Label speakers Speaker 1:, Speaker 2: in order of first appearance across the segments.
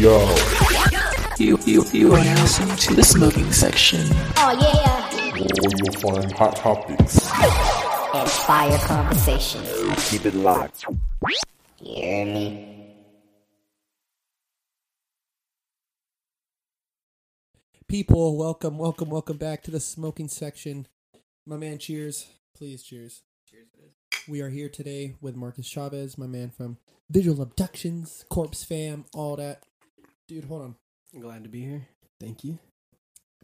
Speaker 1: Yo,
Speaker 2: You, you, you are now listening to the smoking section.
Speaker 3: Oh yeah,
Speaker 1: where you'll find hot topics,
Speaker 3: and fire conversation.
Speaker 1: keep it locked.
Speaker 3: You hear me?
Speaker 4: People, welcome, welcome, welcome back to the smoking section. My man, cheers. Please, cheers. Cheers. We are here today with Marcus Chavez, my man from Visual Abductions, Corpse Fam, all that. Dude, hold on.
Speaker 5: I'm Glad to be here.
Speaker 4: Thank you.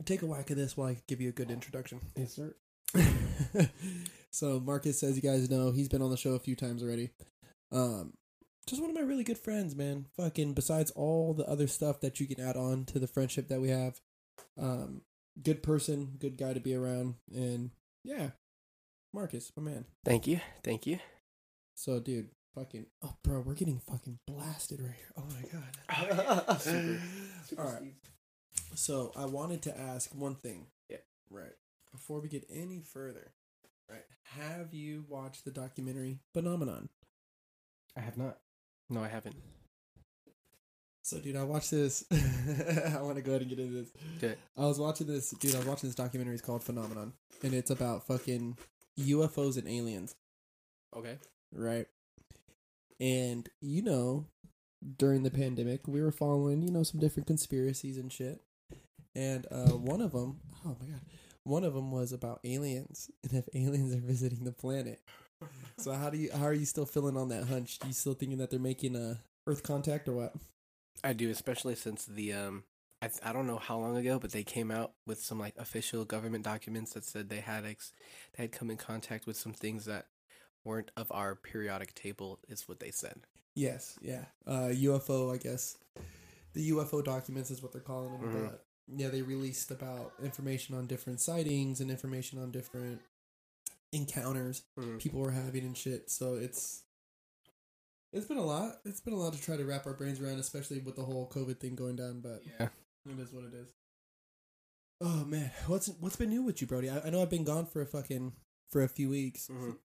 Speaker 4: Take a whack of this while I give you a good introduction.
Speaker 5: Yes, sir.
Speaker 4: so Marcus, as you guys know, he's been on the show a few times already. Um, just one of my really good friends, man. Fucking besides all the other stuff that you can add on to the friendship that we have, um, good person, good guy to be around, and yeah, Marcus, my man.
Speaker 5: Thank you. Thank you.
Speaker 4: So, dude, fucking, oh, bro, we're getting fucking blasted right here. Oh my god.
Speaker 5: Super-
Speaker 4: All right. So I wanted to ask one thing.
Speaker 5: Yeah.
Speaker 4: Right. Before we get any further, right? Have you watched the documentary Phenomenon?
Speaker 5: I have not. No, I haven't.
Speaker 4: So, dude, I watched this. I want to go ahead and get into this.
Speaker 5: It.
Speaker 4: I was watching this, dude. I was watching this documentary. It's called Phenomenon, and it's about fucking UFOs and aliens.
Speaker 5: Okay.
Speaker 4: right? And you know, during the pandemic, we were following you know some different conspiracies and shit. And uh, one of them, oh my god, one of them was about aliens and if aliens are visiting the planet. So how do you how are you still feeling on that hunch? Do you still thinking that they're making a Earth contact or what?
Speaker 5: I do, especially since the um, I I don't know how long ago, but they came out with some like official government documents that said they had ex they had come in contact with some things that weren't of our periodic table, is what they said.
Speaker 4: Yes, yeah. Uh, UFO, I guess. The UFO documents is what they're calling them.
Speaker 5: Mhm.
Speaker 4: But yeah, they released about information on different sightings and information on different encounters
Speaker 5: Mhm.
Speaker 4: people were having and shit. So it's it's been a lot. It's been a lot to try to wrap our brains around, especially with the whole COVID thing going down. But
Speaker 5: Yeah.
Speaker 4: it is what it is. Oh man, what's what's been new with you, Brody? I, I know I've been gone for a fucking for a few weeks.
Speaker 5: Mhm.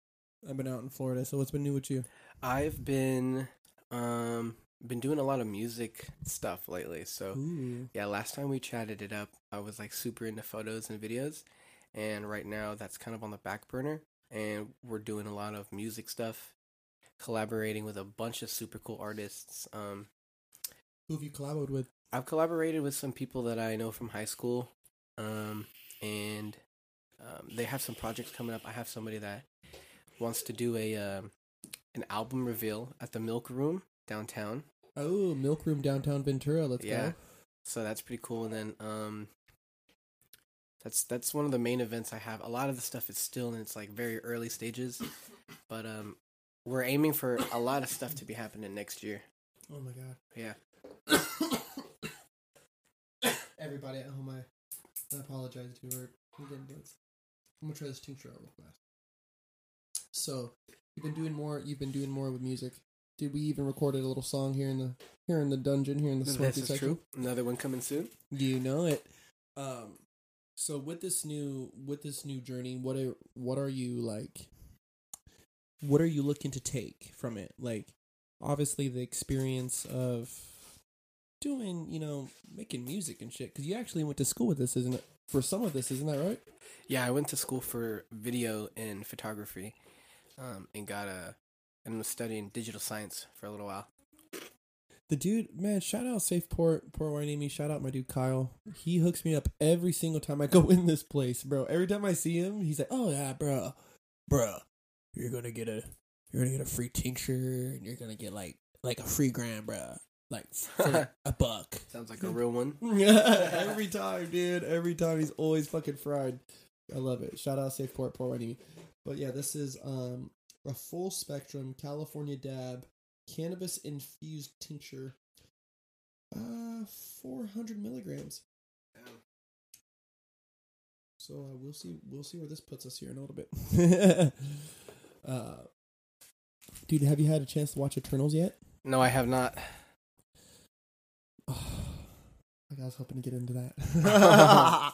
Speaker 4: I've been out in Florida. So what's been new with you?
Speaker 5: I've been um been doing a lot of music stuff lately. So
Speaker 4: Ooh.
Speaker 5: yeah, last time we chatted it up, I was like super into photos and videos, and right now that's kind of on the back burner. And we're doing a lot of music stuff, collaborating with a bunch of super cool artists. Um,
Speaker 4: Who have you collaborated with?
Speaker 5: I've collaborated with some people that I know from high school, um, and um, they have some projects coming up. I have somebody that wants to do a um, an album reveal at the Milk Room downtown.
Speaker 4: Oh, Milk Room downtown Ventura. Let's
Speaker 5: Yeah.
Speaker 4: go.
Speaker 5: So that's pretty cool. And then um that's that's one of the main events I have. A lot of the stuff is still in its like very early stages. But um we're aiming for a lot of stuff to be happening next year.
Speaker 4: Oh my god.
Speaker 5: Yeah.
Speaker 4: Everybody at home, I, I apologize if you were I'm getting blitzed. I'm gonna try this tincture out real fast. So you've been doing more. You've been doing more with music. Did we even recorded a little song here in the here in the dungeon here in the smoky section?
Speaker 5: true. Another one coming soon.
Speaker 4: You know it. Um, so with this new with this new journey, what are what are you like? What are you looking to take from it? Like, obviously the experience of doing, you know, making music and shit. Because you actually went to school with this, isn't it? For some of this, isn't that right?
Speaker 5: Yeah, I went to school for video and photography. Um and got a and was studying digital science for a little while.
Speaker 4: The dude, man, shout out Safe Port, Wine Shout out my dude Kyle. He hooks me up every single time I go in this place, bro. Every time I see him, he's like, "Oh yeah, bro, bro, you're gonna get a, you're gonna get a free tincture, and you're gonna get like, like a free gram, bro, like a buck."
Speaker 5: Sounds like a real one.
Speaker 4: every time, dude. Every time, he's always fucking fried. I love it. Shout out Safe Port, Wine But yeah, this is um a full spectrum California dab cannabis infused tincture. Uh, four hundred milligrams. So uh, we'll see. We'll see where this puts us here in a little bit. uh, dude, have you had a chance to watch Eternals yet?
Speaker 5: No, I have not.
Speaker 4: Like I was hoping to get into that.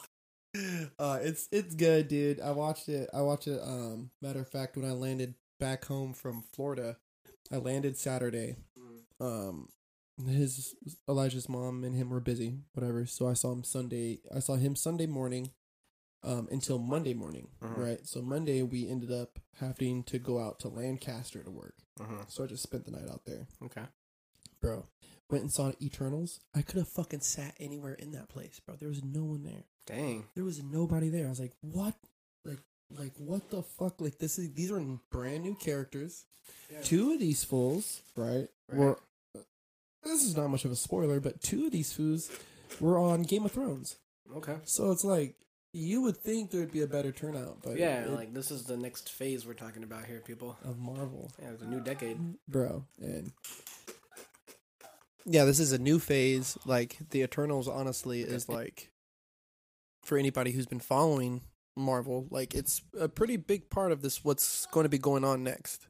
Speaker 4: uh, it's it's good, dude. I watched it. I watched it. Um, matter of fact, when I landed back home from Florida, I landed Saturday. Um, his Elijah's mom and him were busy, whatever. So I saw him Sunday. I saw him Sunday morning, um, until Monday morning,
Speaker 5: Mhm.
Speaker 4: right? So Monday we ended up having to go out to Lancaster to work.
Speaker 5: Uh-huh.
Speaker 4: So I just spent the night out there,
Speaker 5: Okay.
Speaker 4: bro. Went and saw Eternals. I could have fucking sat anywhere in that place, bro. There was no one there.
Speaker 5: Dang.
Speaker 4: There was nobody there. I was like, what? Like, what the fuck? Like this is these are brand new characters. Two of these fools, right?
Speaker 5: Right.
Speaker 4: Were this is not much of a spoiler, but two of these fools were on Game of Thrones.
Speaker 5: Okay.
Speaker 4: So it's like you would think there'd be a better turnout, but
Speaker 5: Yeah,
Speaker 4: it-
Speaker 5: like this is the next phase we're talking about here, people.
Speaker 4: of Marvel,
Speaker 5: Yeah, it's a new decade.
Speaker 4: bro, and yeah, this is a new phase. Like the Eternals, honestly, is like for anybody who's been following Marvel, like it's a pretty big part of this. What's going to be going on next?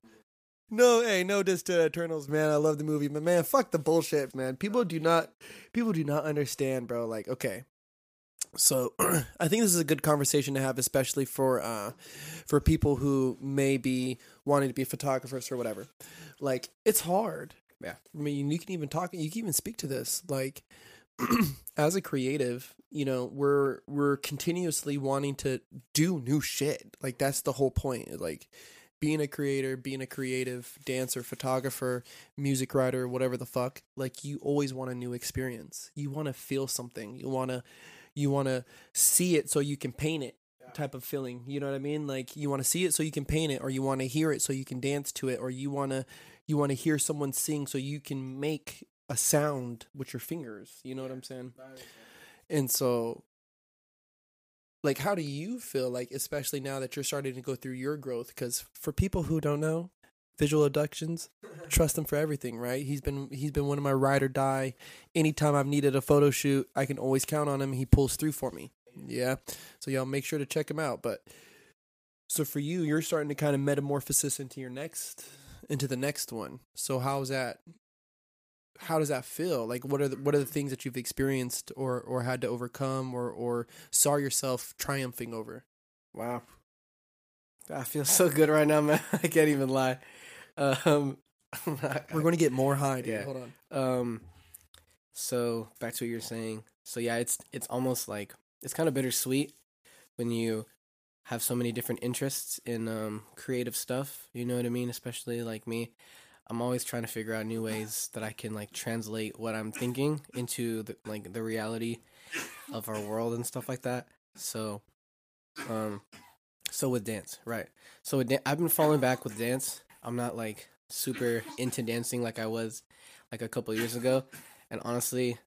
Speaker 4: No, hey, no diss to Eternals, man. I love the movie, but man, fuck the bullshit, man. People do not, people do not understand, bro. Like, okay, so I think this is a good conversation to have, especially for uh, for people who may be wanting to be photographers or whatever. Like, it's hard.
Speaker 5: Yeah.
Speaker 4: I mean, you can even talk, you can even speak to this. Like, as a creative, you know, we're we're continuously wanting to do new shit. Like, that's the whole point. Like, being a creator, being a creative dancer, photographer, music writer, whatever the fuck, like you always want a new experience. You want to feel something. You want to you want to see it so you can paint it type of feeling. You know what I mean? Like you want to see it so you can paint it or you want to hear it so you can dance to it or you want to you want to hear someone sing so you can make a sound with your fingers. You know what I'm saying? And so like how do you feel like especially now that you're starting to go through your growth? Cuz for people who don't know visual abductions trust him for everything right? He's been he's been one of my ride or die. Anytime i've needed a photo shoot i can always count on him. He pulls through for me. Yeah? So y'all make sure to check him out. But so for you you're starting to kind of metamorphosis into your next into the next one. So how's that how does that feel like what are the, what are the things that you've experienced or or had to overcome or or saw yourself triumphing over
Speaker 5: Wow. I feel so good right now, man. I can't even lie. Um,
Speaker 4: we're going to get more high dude.
Speaker 5: Yeah.
Speaker 4: hold on
Speaker 5: Um, so back to what you're saying. So yeah, it's it's almost like it's kind of bittersweet when you have so many different interests in um creative stuff. You know what I mean? Especially like me, I'm always trying to figure out new ways that I can like translate what I'm thinking into the, like the reality of our world and stuff like that. So, um, so with dance, right? So I've been falling back with dance. I'm not like super into dancing like I was like a couple years ago, and honestly,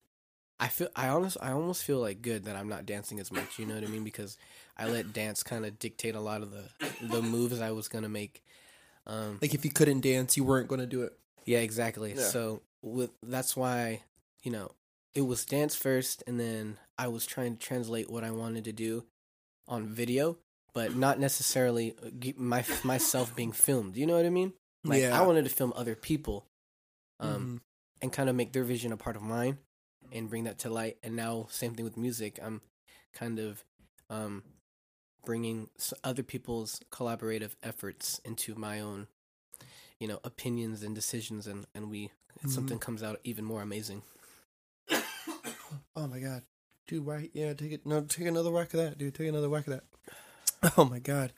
Speaker 5: I feel I honest I almost feel like good that I'm not dancing as much. You know what I mean? Because I let dance kind of dictate a lot of the the moves I was gonna make. Um,
Speaker 4: like if you couldn't dance you weren't going to do it
Speaker 5: yeah, exactly.
Speaker 4: Yeah.
Speaker 5: So with that's why you know it was dance first, and then I was trying to translate what I wanted to do on video, but not necessarily uh, my myself being filmed. You know what I mean? Like
Speaker 4: Yeah.
Speaker 5: I wanted to film other people, um,
Speaker 4: Mhm.
Speaker 5: and kind of make their vision a part of mine, and bring that to light. And now same thing with music. I'm kind of um, bringing other people's collaborative efforts into my own you know opinions and decisions and and we
Speaker 4: Mhm.
Speaker 5: something comes out even more amazing
Speaker 4: Oh my god, dude! Why? Yeah, take it. No, take another whack of that, dude. Take another whack of that. Oh my god.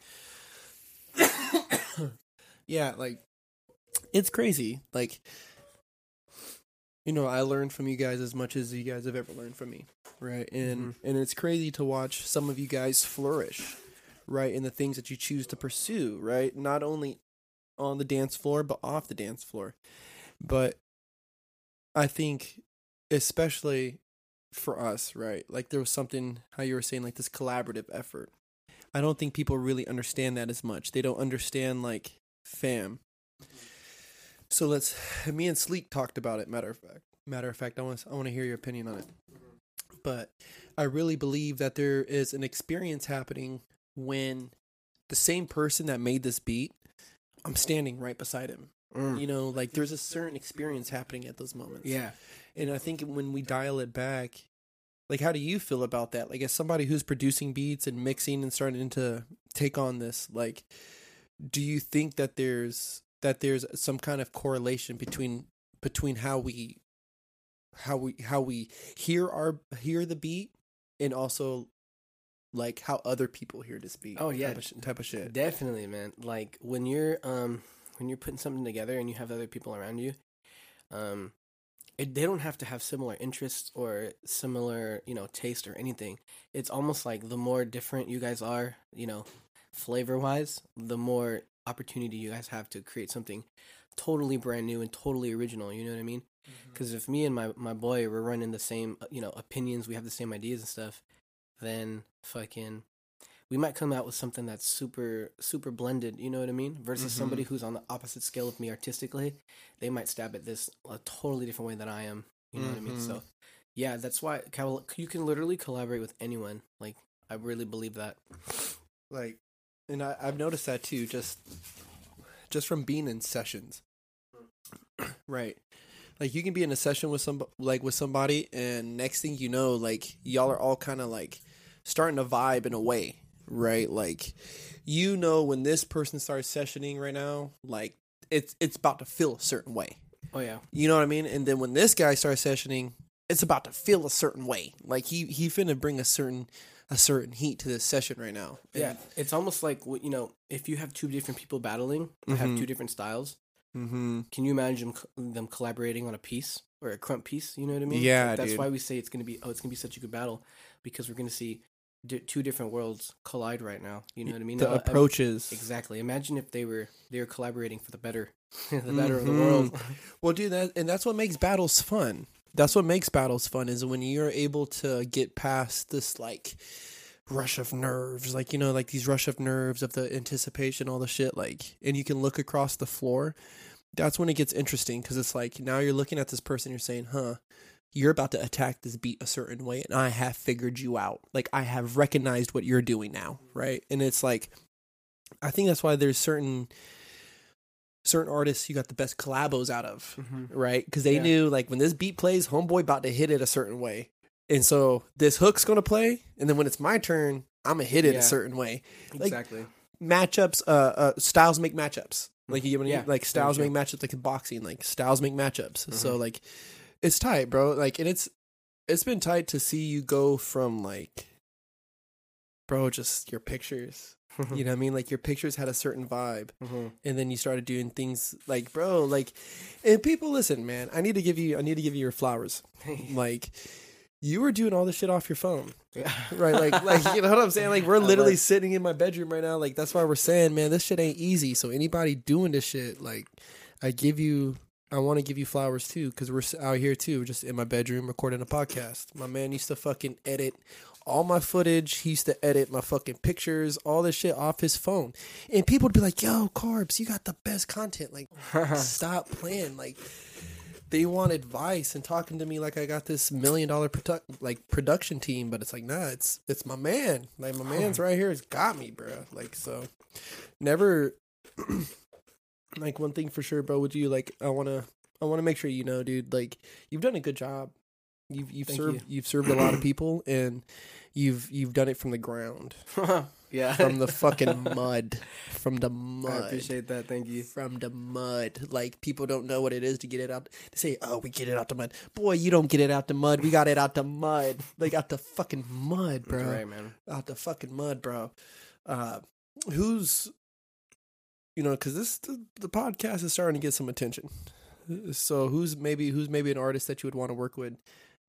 Speaker 4: yeah, like it's crazy. Like you know, I learned from you guys as much as you guys have ever learned from me, right? And mm-hmm. and it's crazy to watch some of you guys flourish, right, in the things that you choose to pursue, right? Not only on the dance floor but off the dance floor. But I think especially for us, right? Like there was something how you were saying like this collaborative effort. I don't think people really understand that as much. They don't understand like fam. So let's me and Sleek talked about it matter of fact. Matter of fact, I want I want to hear your opinion on it. But I really believe that there is an experience happening when the same person that made this beat, I'm standing right beside him.
Speaker 5: Mm.
Speaker 4: You know, like there's a certain experience happening at those moments.
Speaker 5: yeah
Speaker 4: And I think when we dial it back, like how do you feel about that? Like as somebody who's producing beats and mixing and starting to take on this, like do you think that there's that there's some kind of correlation between between how we how we how we hear our hear the beat and also like how other people hear this beat.
Speaker 5: Oh, yeah.
Speaker 4: type of, type of shit.
Speaker 5: Definitely, man. Like when you're um when you're putting something together and you have other people around you, um, it, they don't have to have similar interests or similar you know taste or anything. It's almost like the more different you guys are, you know, flavor wise, the more opportunity you guys have to create something totally brand new and totally original. You know what I mean? Mm-hmm. Because if me and my my boy we're running the same uh, you know opinions, we have the same ideas and stuff, then fucking we might come out with something that's super super blended. You know what I mean? Versus somebody mm-hmm. who's on the opposite scale of me artistically, they might stab at this a totally different way than I am. You know what I mean? Mm-hmm. So yeah, that's why you can literally collaborate with anyone. Like I really believe that.
Speaker 4: like and I, i've noticed that too just just from being in sessions right like you can be in a session with some like with somebody and next thing you know like y'all are all kind of like starting to vibe in a way right like you know when this person starts sessioning right now like it's it's about to feel a certain way
Speaker 5: Oh yeah,
Speaker 4: you know what I mean? And then when this guy starts sessioning, it's about to feel a certain way. Like he he finna bring a certain a certain heat to this session right now.
Speaker 5: yeah. It's almost like you know. If you have two different people battling, that have mm-hmm. two different styles.
Speaker 4: Mm-hmm.
Speaker 5: Can you imagine them collaborating on a piece or a krump piece? You know what I mean?
Speaker 4: Yeah,
Speaker 5: Like, that's
Speaker 4: dude.
Speaker 5: why we say it's gonna be. Oh, it's gonna be such a good battle because we're gonna see di- two different worlds collide right now. You know what I mean?
Speaker 4: The
Speaker 5: Now, I-
Speaker 4: approaches.
Speaker 5: Exactly. Imagine if they were they were collaborating for the better, the better of the
Speaker 4: Mhm.
Speaker 5: world.
Speaker 4: Well, dude, that and that's what makes battles fun. That's what makes battles fun is when you're able to get past this like rush of nerves, like you know, like these rush of nerves of the anticipation, all the shit, like, and you can look across the floor. That's when it gets interesting because it's like now you're looking at this person, you're saying, "Huh." You're about to attack this beat a certain way, and I have figured you out. Like I have recognized what you're doing now, right? And it's like, I think that's why there's certain certain artists you got the best collabos out of, mm-hmm. right? Because they
Speaker 5: Yeah.
Speaker 4: knew like when this beat plays, homeboy about to hit it a certain way, and so this hook's gonna play, and then when it's my turn, I'm gonna hit it
Speaker 5: Yeah.
Speaker 4: a certain way. Like
Speaker 5: exactly.
Speaker 4: matchups, uh, uh, styles make matchups. Like you get what I mean?
Speaker 5: Yeah,
Speaker 4: Like styles make matchups, like in boxing, like styles make matchups. So
Speaker 5: Mhm.
Speaker 4: like, it's tight, bro. Like, and it's it's been tight to see you go from like, bro, just your pictures. you know what I mean? Like your pictures had a certain vibe
Speaker 5: Mhm.
Speaker 4: and then you started doing things like bro like and people listen man i need to give you i need to give you your flowers like you were doing all this shit off your phone. Right like like you know what i'm saying? Like we're literally
Speaker 5: was.
Speaker 4: sitting in my bedroom right now. Like that's why we're saying man this shit ain't easy. So anybody doing this shit like i give you i want to give you flowers too because we're out here too just in my bedroom recording a podcast. My man used to fucking edit all my footage. He used to edit my fucking pictures all this shit off his phone. And people would be like yo carbs you got the best content. Like stop playing. Like they want advice and talking to me like I got this million dollar produ- like production team, but it's like nah, it's it's my man. Like my man's right here has got me, bro. Like so, never. like one thing for sure, bro. Would you like? I wanna I wanna make sure you know, dude. Like you've done a good job. You've you've
Speaker 5: Thank
Speaker 4: served
Speaker 5: you.
Speaker 4: have served a lot of people and you've you've done it from the ground,
Speaker 5: yeah.
Speaker 4: from the fucking mud, from the mud.
Speaker 5: I appreciate that. Thank you.
Speaker 4: from the mud. Like people don't know what it is to get it out. They say, "Oh, we get it out the mud." Boy, you don't get it out the mud. We got it out the mud. Like out the fucking mud, bro.
Speaker 5: That's right, man.
Speaker 4: Out the fucking mud, bro. Uh, who's, you know, because this the, the podcast is starting to get some attention. So who's maybe who's maybe an artist that you would want to work with?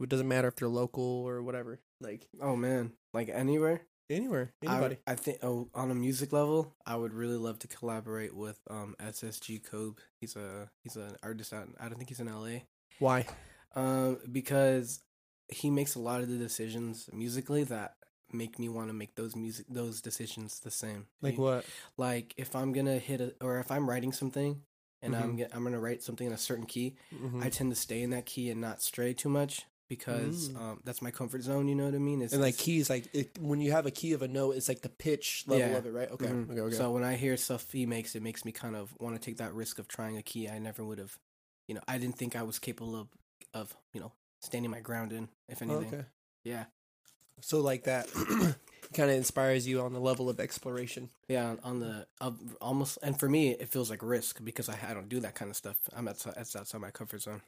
Speaker 4: It doesn't matter if they're local or whatever. Like
Speaker 5: Oh man, like anywhere.
Speaker 4: anywhere,
Speaker 5: I-
Speaker 4: anybody.
Speaker 5: I, think oh, on a music level, I would really love to collaborate with um SSG Kobe. He's a he's an artist out. I don't think he's in LA.
Speaker 4: Why?
Speaker 5: Um, because he makes a lot of the decisions musically that make me want to make those music those decisions the same.
Speaker 4: Like
Speaker 5: He-
Speaker 4: what?
Speaker 5: Like if I'm gonna hit a or if I'm writing something and I'm
Speaker 4: Mhm.
Speaker 5: get, I'm gonna write something in a certain key,
Speaker 4: Mhm.
Speaker 5: I tend to stay in that key and not stray too much because
Speaker 4: Mm.
Speaker 5: um that's my comfort zone. You know what I mean? It's,
Speaker 4: and like keys, like it, when you have a key of a note, it's like the pitch level
Speaker 5: Yeah.
Speaker 4: of it, right? Okay,
Speaker 5: Mhm.
Speaker 4: okay, okay.
Speaker 5: So when I hear stuff he makes, it makes me kind of want to take that risk of trying a key I never would have. You know, I didn't think I was capable of of you know standing my ground in. If
Speaker 4: Oh,
Speaker 5: anything,
Speaker 4: okay.
Speaker 5: yeah,
Speaker 4: So like that kind of inspires you on the level of exploration.
Speaker 5: yeah. On the of almost, and for me, it feels like risk because I I don't do that kind of stuff. I'm outside, that's outside my comfort zone.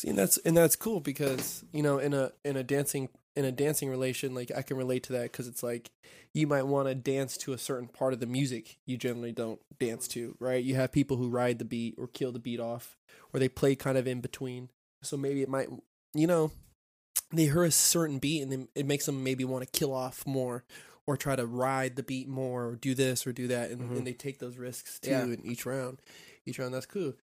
Speaker 4: See, and that's and that's cool because you know in a in a dancing in a dancing relation, like I can relate to that because it's like you might want to dance to a certain part of the music you generally don't dance to, right? You have people who ride the beat or kill the beat off, or they play kind of in between. So maybe it might, you know, they hear a certain beat and then it makes them maybe want to kill off more or try to ride the beat more or do this or do that and, mm-hmm. and they take those risks too
Speaker 5: Yeah.
Speaker 4: in each round each round that's cool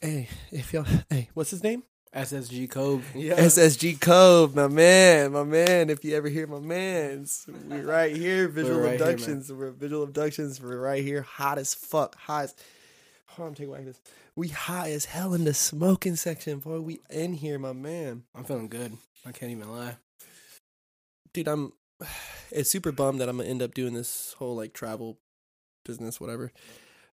Speaker 4: hey if y'all hey what's his name
Speaker 5: SSG Cove. Yeah.
Speaker 4: ssg cove my man my man if you ever hear my man's we're right here visual
Speaker 5: right here, man.
Speaker 4: abductions we're visual abductions we're right here hot as fuck hot as hold on take away this we high as hell in the smoking section boy we in here my man
Speaker 5: I'm feeling good. I can't even lie.
Speaker 4: dude, I'm it's super bummed that I'm gonna end up doing this whole like travel business, whatever.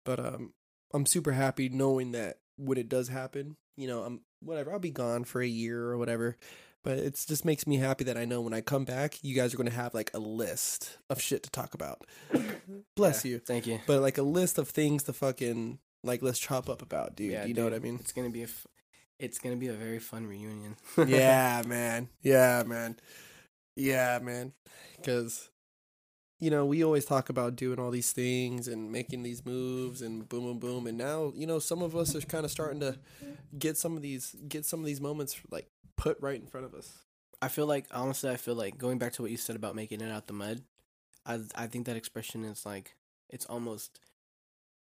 Speaker 4: But um I'm super happy knowing that when it does happen, you know, I'm whatever, I'll be gone for a year or whatever. But it's just makes me happy that I know when I come back, you guys are gonna have like a list of shit to talk about. Bless
Speaker 5: Yeah,
Speaker 4: you.
Speaker 5: Thank you.
Speaker 4: But like a list of things to fucking like let's chop up about, dude.
Speaker 5: Yeah,
Speaker 4: you know what I mean?
Speaker 5: It's gonna be a, f- it's gonna be a very fun reunion.
Speaker 4: yeah, man. Yeah, man. Yeah, man. Because, you know, we always talk about doing all these things and making these moves and boom, boom, boom. And now, you know, some of us are kind of starting to get some of these, get some of these moments like put right in front of us.
Speaker 5: I feel like honestly, I feel like going back to what you said about making it out the mud. I I think that expression is like it's almost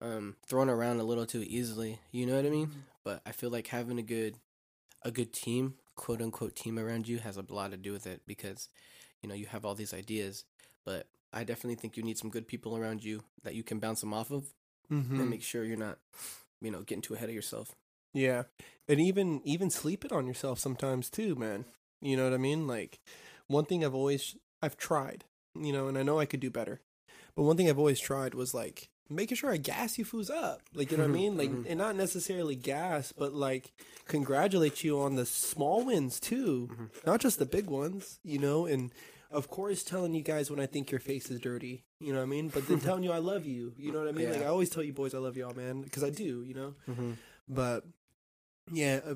Speaker 5: um thrown around a little too easily. You know what I mean? But I feel like having a good a good team, quote unquote team around you has a lot to do with it because you know you have all these ideas, but I definitely think you need some good people around you that you can bounce them off of
Speaker 4: Mm-hmm.
Speaker 5: and make sure you're not you know getting too ahead of yourself.
Speaker 4: Yeah. And even even sleeping on yourself sometimes too, man. You know what I mean? Like one thing I've always I've tried, you know, and I know I could do better. But one thing I've always tried was like making sure I gas you fools up. Like you know what I mm-hmm, mean? Like mm-hmm. and not necessarily gas, but like congratulate you on the small wins too. Mm-hmm. Not just the big ones, you know, and of course telling you guys when I think your face is dirty, you know what I mean? But then telling you I love you, you know what I mean? Like I always tell you boys I love y'all, man, because I do, you know. But yeah, uh,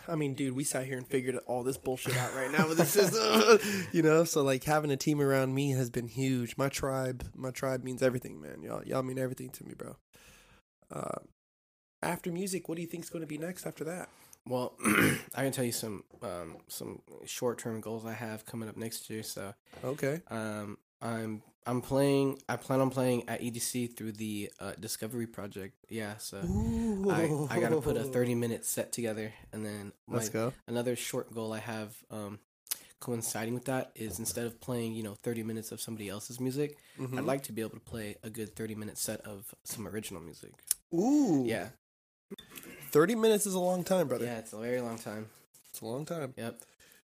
Speaker 4: I mean, dude, we sat here and figured all this bullshit out right now with this system, you know. So like having a team around me has been huge. My tribe, my tribe means everything, man. Y'all, y'all mean everything to me, bro. Uh, after music, what do you think's going to be next after that?
Speaker 5: Well, I can tell you some um, some short term goals I have coming up next year. So
Speaker 4: Okay.
Speaker 5: um, I'm I'm playing. I plan on playing at EDC through the uh, Discovery Project. Yeah, so I I gotta put a 30 minute set together, and then my,
Speaker 4: Let's go.
Speaker 5: another short goal I have um, coinciding with that is instead of playing you know 30 minutes of somebody else's music,
Speaker 4: Mm-hmm.
Speaker 5: I'd like to be able to play a good 30 minute set of some original music.
Speaker 4: Ooh.
Speaker 5: Yeah,
Speaker 4: Thirty minutes is a long time, brother.
Speaker 5: yeah, it's a very long time.
Speaker 4: It's a long time.
Speaker 5: Yep.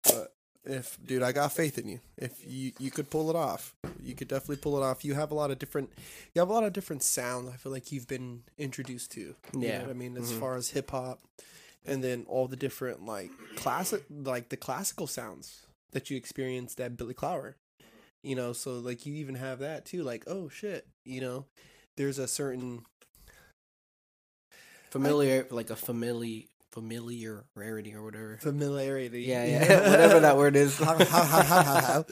Speaker 4: But if dude, I got faith in you. If you you could pull it off, you could definitely pull it off. You have a lot of different, you have a lot of different sounds. I feel like you've been introduced to.
Speaker 5: Yeah.
Speaker 4: I mean, as mm-hmm. far as hip hop, and then all the different like classic, like the classical sounds that you experienced at Billy Clower. You know, so like you even have that too. Like, oh shit, you know, there's a certain
Speaker 5: familiar like a familiar familiar rarity or whatever
Speaker 4: familiarity.
Speaker 5: yeah yeah whatever that word is
Speaker 4: uh,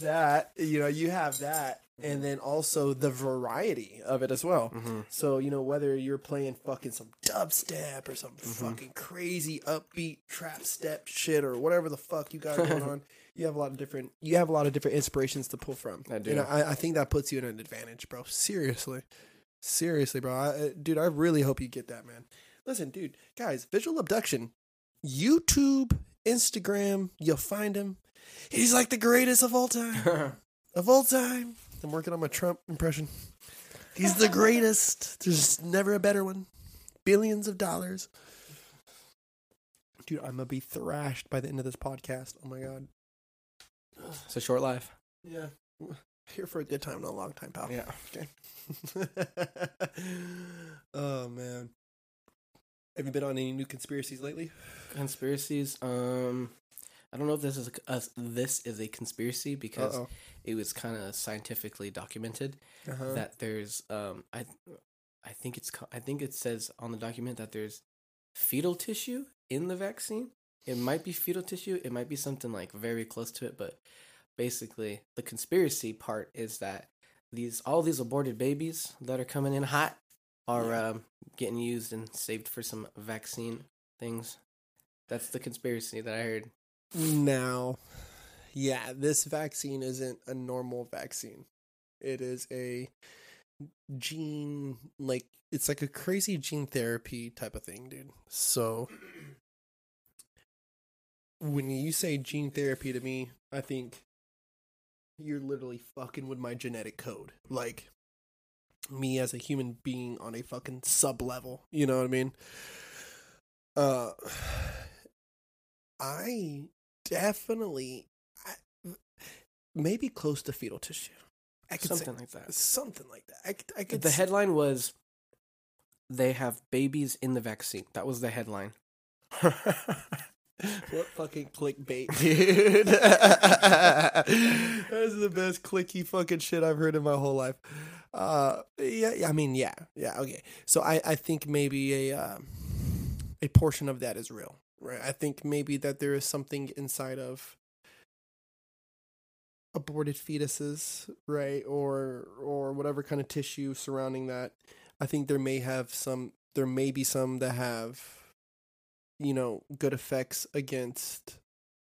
Speaker 4: that you know you have that and then also the variety of it as well
Speaker 5: Mm-hmm.
Speaker 4: so you know whether you're playing fucking some dubstep or some
Speaker 5: Mm-hmm.
Speaker 4: fucking crazy upbeat trap step shit or whatever the fuck you got going on you have a lot of different you have a lot of different inspirations to pull from
Speaker 5: I do.
Speaker 4: and I, I think that puts you in an advantage bro seriously seriously bro I, dude i really hope you get that man. Listen dude guys visual abduction. Youtube instagram you'll find him. He's like the greatest of all time. Of all time. I'm working on my trump impression. He's the greatest. There's never a better one. one. Billions of dollars. Dude i'm gonna be thrashed by the end of this podcast. Oh my god.
Speaker 5: It's a short life.
Speaker 4: Yeah here for a good time not a long time pal
Speaker 5: yeah
Speaker 4: Okay. oh man. Have you been on any new conspiracies lately?
Speaker 5: conspiracies um i don't know if this is a, a this is a conspiracy because
Speaker 4: Uh-oh.
Speaker 5: it was kind of scientifically documented
Speaker 4: Uh-huh.
Speaker 5: that there's um i i think it's ca- i think it says on the document that there's fetal tissue in the vaccine. It might be fetal tissue. It might be something like very close to it, but basically, the conspiracy part is that these all these aborted babies that are coming in hot are um, getting used and saved for some vaccine things. That's the conspiracy that I heard.
Speaker 4: Now, yeah, this vaccine isn't a normal vaccine. It is a gene like it's like a crazy gene therapy type of thing, dude. So when you say gene therapy to me, I think you're literally fucking with my genetic code. Like me as a human being on a fucking sub level. You know what I mean? Uh I definitely I, maybe close to fetal tissue. I could
Speaker 5: Something
Speaker 4: say,
Speaker 5: like that.
Speaker 4: Something like that. I, could- I could
Speaker 5: The
Speaker 4: s-
Speaker 5: headline was they have babies in the vaccine. That was the headline.
Speaker 4: What fucking clickbait, dude? That's the best clicky fucking shit I've heard in my whole life. Uh, yeah, I mean, yeah, yeah, okay. So I, I think maybe a, um a portion of that is real, right? I think maybe that there is something inside of aborted fetuses, right, or or whatever kind of tissue surrounding that. I think there may have some, there may be some that have you know good effects against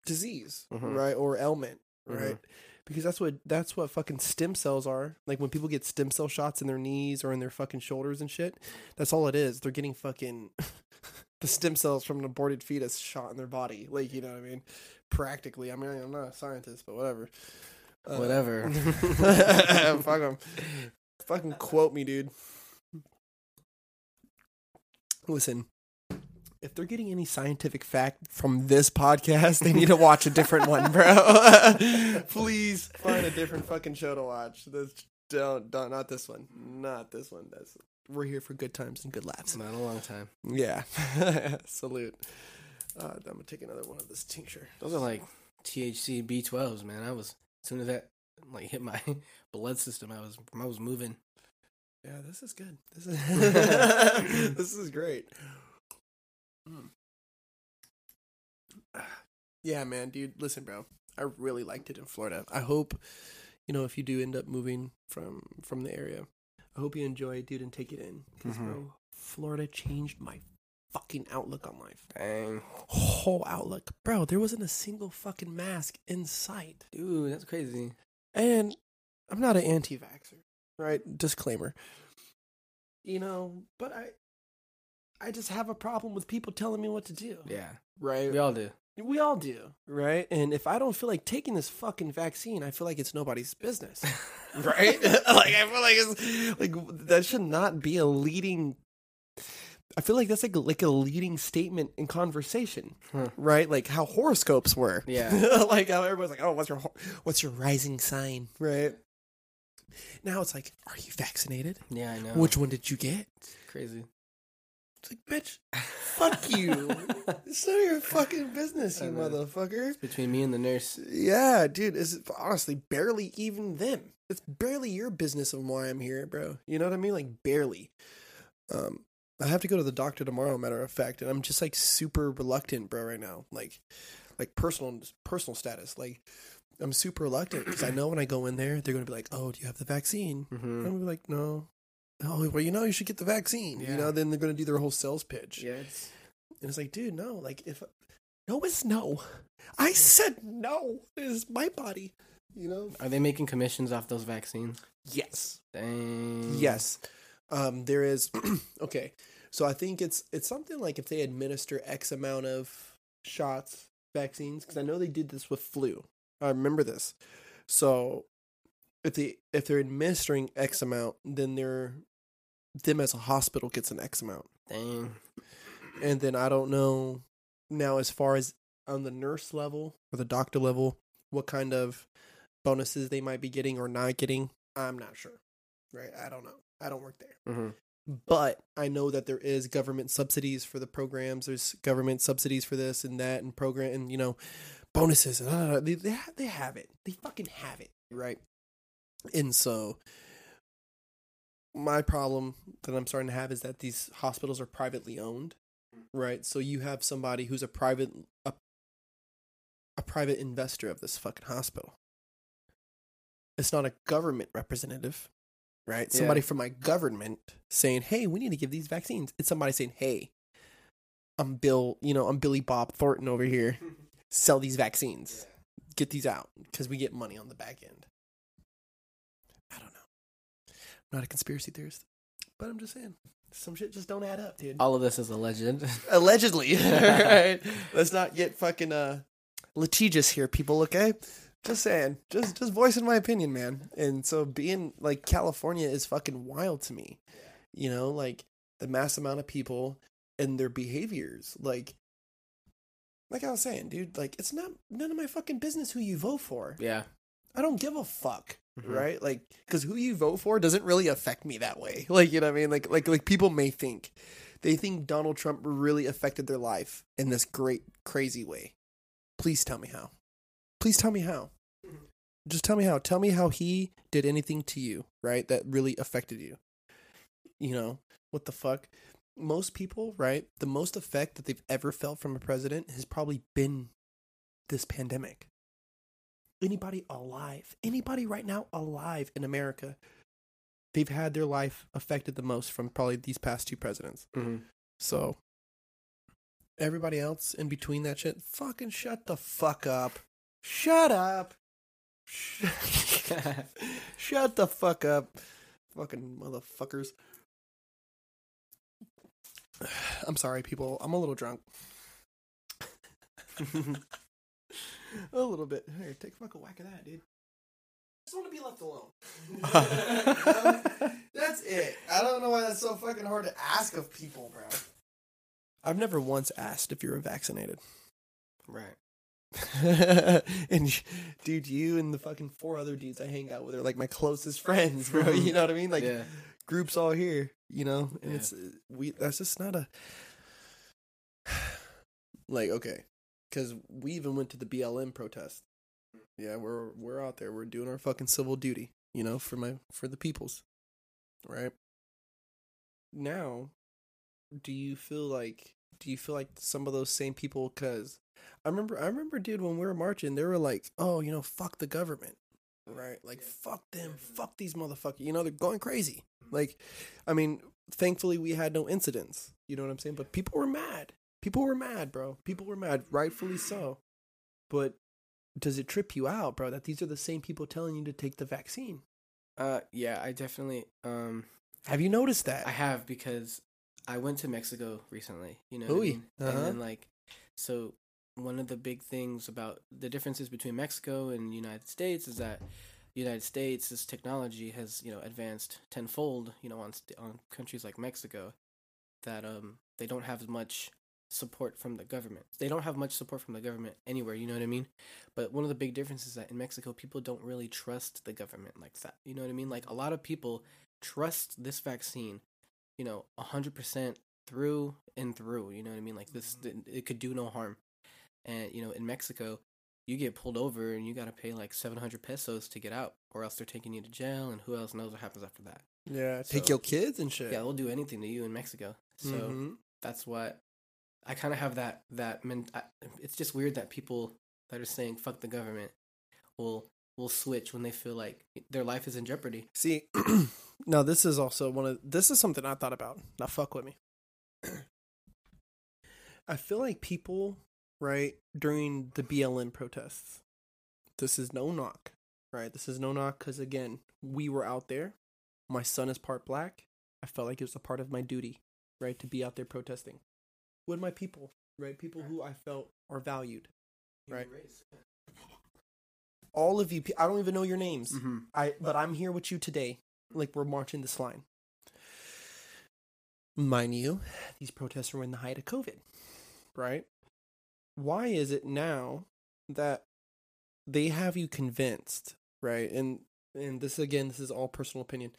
Speaker 4: disease
Speaker 5: Mhm.
Speaker 4: right or ailment right? Because that's what that's what fucking stem cells are. Like when people get stem cell shots in their knees or in their fucking shoulders and shit that's all it is. They're getting fucking the stem cells from an aborted fetus shot in their body. Like you know what i mean? Practically. I mean i'm not a scientist but whatever. Uh,
Speaker 5: Whatever.
Speaker 4: fuck 'em. fucking quote me dude. Listen if they're getting any scientific fact from this podcast, they need to watch a different one, bro. Please find a different fucking show to watch. This don't, don't not this one. Not this one. That's we're here for good times and good laughs.
Speaker 5: Not a long time.
Speaker 4: Yeah. Salute. Uh, I'm gonna take another one of this tincture.
Speaker 5: Those are like THC B12s, man. I was as soon as that like hit my blood system, I was I was moving.
Speaker 4: Yeah, this is good. This is this is great. Mm. Yeah, man, dude. Listen, bro. I really liked it in Florida. I hope, you know, if you do end up moving from from the area, I hope you enjoy it, dude, and take it in. Because,
Speaker 5: Mhm.
Speaker 4: bro, Florida changed my fucking outlook on life.
Speaker 5: Dang,
Speaker 4: Whole outlook, bro. There wasn't a single fucking mask in sight.
Speaker 5: dude, that's crazy.
Speaker 4: And I'm not an anti-vaxxer, right? Disclaimer. You know, but I I just have a problem with people telling me what to do.
Speaker 5: Yeah,
Speaker 4: Right?
Speaker 5: we all do.
Speaker 4: We all do, right? And if I don't feel like taking this fucking vaccine, I feel like it's nobody's business. right? like I feel like it's like that should not be a leading I feel like that's like like a leading statement in conversation,
Speaker 5: Huh.
Speaker 4: right? Like how horoscopes were.
Speaker 5: Yeah.
Speaker 4: like how everybody's like, "Oh, what's your what's your rising sign?" Right? Now it's like, "Are you vaccinated?
Speaker 5: Yeah, I know.
Speaker 4: Which one did you get?"
Speaker 5: crazy?
Speaker 4: It's like, "Bitch, fuck you. it's none of your fucking business, you motherfucker."
Speaker 5: Between me and the nurse.
Speaker 4: Yeah, dude, it's honestly barely even them. It's barely your business of why I'm here, bro. You know what I mean? Like barely. Um, I have to go to the doctor tomorrow, matter of fact, and I'm just like super reluctant, bro, right now. Like, like personal personal status. Like, I'm super reluctant because I know when I go in there, they're gonna be like, "Oh, do you have the vaccine?" I'm
Speaker 5: hmm
Speaker 4: gonna be like, "No." Oh, well, you know, you should get the vaccine.
Speaker 5: Yeah.
Speaker 4: You know, then they're gonna do their whole sales pitch.
Speaker 5: Yeah, it's,
Speaker 4: And it's like, dude, no. Like, if no is no. I said no. It is my body. You know.
Speaker 5: are they making commissions off those vaccines?
Speaker 4: Yes.
Speaker 5: Dang.
Speaker 4: Yes. Um. There is. okay. So I think it's it's something like if they administer X amount of shots, vaccines, because I know they did this with flu. I remember this. So if they if they're administering X amount, then they're them as a hospital gets an X amount.
Speaker 5: Dang.
Speaker 4: and then I don't know now as far as on the nurse level or the doctor level what kind of bonuses they might be getting or not getting. I'm not sure. Right? I don't know. I don't work there.
Speaker 5: hmm
Speaker 4: But I know that there is government subsidies for the programs. There's government subsidies for this and that and program and you know bonuses and uh, they they have it. They fucking have it, right? And so my problem that I'm starting to have is that these hospitals are privately owned right? So you have somebody who's a private a, a private investor of this fucking hospital. It's not a government representative, right?
Speaker 5: Yeah.
Speaker 4: Somebody from my government saying, "Hey, we need to give these vaccines." It's somebody saying, "Hey, I'm Bill, you know, I'm Billy Bob Thornton over here. Sell these vaccines. Get these out because we get money on the back end." I'm not a conspiracy theorist, but I'm just saying some shit just don't add up, dude.
Speaker 5: All of this is a legend.
Speaker 4: Allegedly. right? Let's not get fucking uh litigious here, people, okay? Just saying. Just just voicing my opinion, man. And so being like California is fucking wild to me. You know, like the mass amount of people and their behaviors. Like like I was saying, dude, like it's not none of my fucking business who you vote for.
Speaker 5: yeah.
Speaker 4: I don't give a fuck,
Speaker 5: Mhm.
Speaker 4: right? Like, because who you vote for doesn't really affect me that way. Like, you know what I mean? Like, like, like people may think they think Donald Trump really affected their life in this great, crazy way. Please tell me how. Please tell me how. Just tell me how. Tell me how he did anything to you, right? That really affected you. You know what the fuck? Most people, right? The most effect that they've ever felt from a president has probably been this pandemic anybody alive, anybody right now alive in America, they've had their life affected the most from probably these past two presidents.
Speaker 5: Mhm.
Speaker 4: So everybody else in between that shit, fucking shut the fuck up. Shut up. Shut the fuck up. Fucking motherfuckers. I'm sorry, people. I'm a little drunk. a little bit. Here, take a fucking whack of that, dude. I just want to be left alone. that's it. I don't know why that's so fucking hard to ask of people, bro. I've never once asked if you're vaccinated.
Speaker 5: Right.
Speaker 4: and dude, you and the fucking four other dudes I hang out with are like my closest friends, bro. You know what I mean? Like
Speaker 5: yeah.
Speaker 4: groups all here, you know, and
Speaker 5: Yeah.
Speaker 4: it's we. That's just not a like okay, because we even went to the BLM protest. Yeah, we're we're out there. We're doing our fucking civil duty, you know, for my for the peoples, right? Now, do you feel like do you feel like some of those same people? Because I remember I remember, dude, when we were marching, they were like, "Oh, you know, fuck the government." Right, like fuck them, fuck these motherfuckers. You know they're going crazy. Like, I mean, thankfully we had no incidents. You know what I'm saying? But people were mad. People were mad, bro. People were mad, rightfully so. But does it trip you out, bro, that these are the same people telling you to take the vaccine?
Speaker 5: Uh yeah, I definitely um
Speaker 4: Have you noticed that?
Speaker 5: I have because I went to Mexico recently, you know. I mean?
Speaker 4: uh-huh.
Speaker 5: And then like so one of the big things about the differences between Mexico and United States is that United States this technology has, you know, advanced tenfold, you know, on on countries like Mexico that um they don't have as much support from the government. They don't have much support from the government anywhere, you know what I mean? But one of the big differences is that in Mexico people don't really trust the government like that. You know what I mean? Like a lot of people trust this vaccine, you know, 100% through and through, you know what I mean? Like this it could do no harm. And you know, in Mexico, you get pulled over and you got to pay like 700 pesos to get out or else they're taking you to jail and who else knows what happens after that.
Speaker 4: yeah, take your kids and shit.
Speaker 5: Yeah, they'll do anything to you in Mexico. So
Speaker 4: Mhm.
Speaker 5: that's what I kind of have that that men- I, it's just weird that people that are saying fuck the government will will switch when they feel like their life is in jeopardy.
Speaker 4: See, now this is also one of this is something I thought about. Now, fuck with me. I feel like people, right, during the BLM protests, this is no knock, right? This is no knock because again, we were out there. My son is part black. I felt like it was a part of my duty, right, to be out there protesting with my people, right? People who I felt are valued. Right. All of you, I don't even know your names.
Speaker 5: Mm-hmm.
Speaker 4: I but I'm here with you today. Like we're marching this line. Mind you, these protests were in the height of COVID, right? Why is it now that they have you convinced, right? And and this again, this is all personal opinion.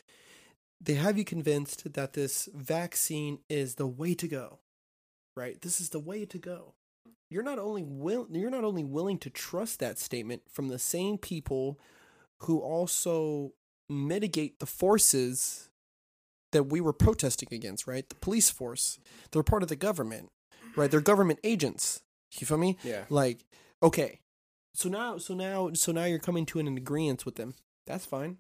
Speaker 4: They have you convinced that this vaccine is the way to go, right? This is the way to go. You're not only will you're not only willing to trust that statement from the same people who also mitigate the forces that we were protesting against, right? The police force. They're part of the government. right? They're government agents. You feel me?
Speaker 5: Yeah.
Speaker 4: Like, okay, so now, so now, so now you're coming to an agreement with them. That's fine.